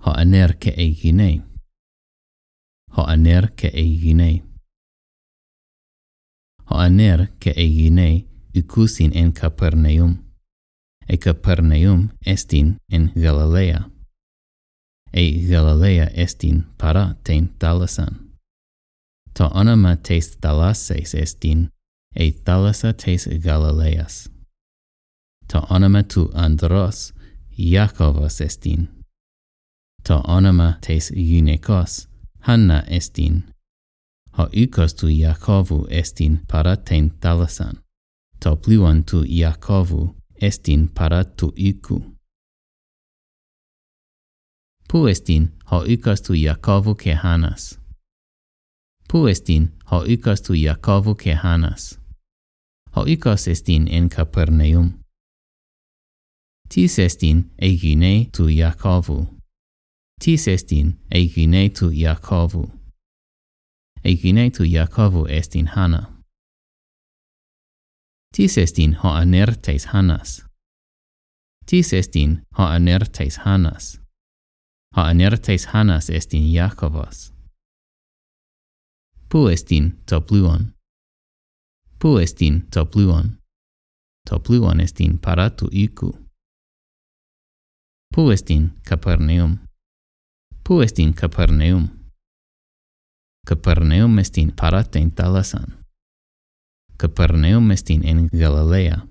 ha'aner ke'eginei. Ha'aner aner ke eigine ikusin en Capernaum, e Capernaum estin en Galilea, e Galilea estin para ten talasan. Ta anima tes talases estin, e thalasa tes Galileas. Ta anama tu andros, Iakovas estin to onoma tes gynekos, Hanna estin. Ho ikos tu Iakovu estin para ten talasan. To pluon tu Iakovu estin para tu iku. Pu estin ho ikos tu Iakovu ke Hanas. Pu estin ho ikos tu Iakovu ke Hanas. Ho ikos estin en Capernaum. Tis estin egine tu Iakovu. Tis estin Eginetu Iacovu. Eginetu Iacovu estin Hanna. Tis estin Hoanertes Hannas. Tis estin Hannas Hanas. Hannas est estin Iacovos. Pu estin Topluon. Pu estin Topluon. est estin Paratu Icu. Pu estin Capernaum. Pu est in Capernaum. Capernaum est in Parat in Talasan. Capernaum est in, in Galilea.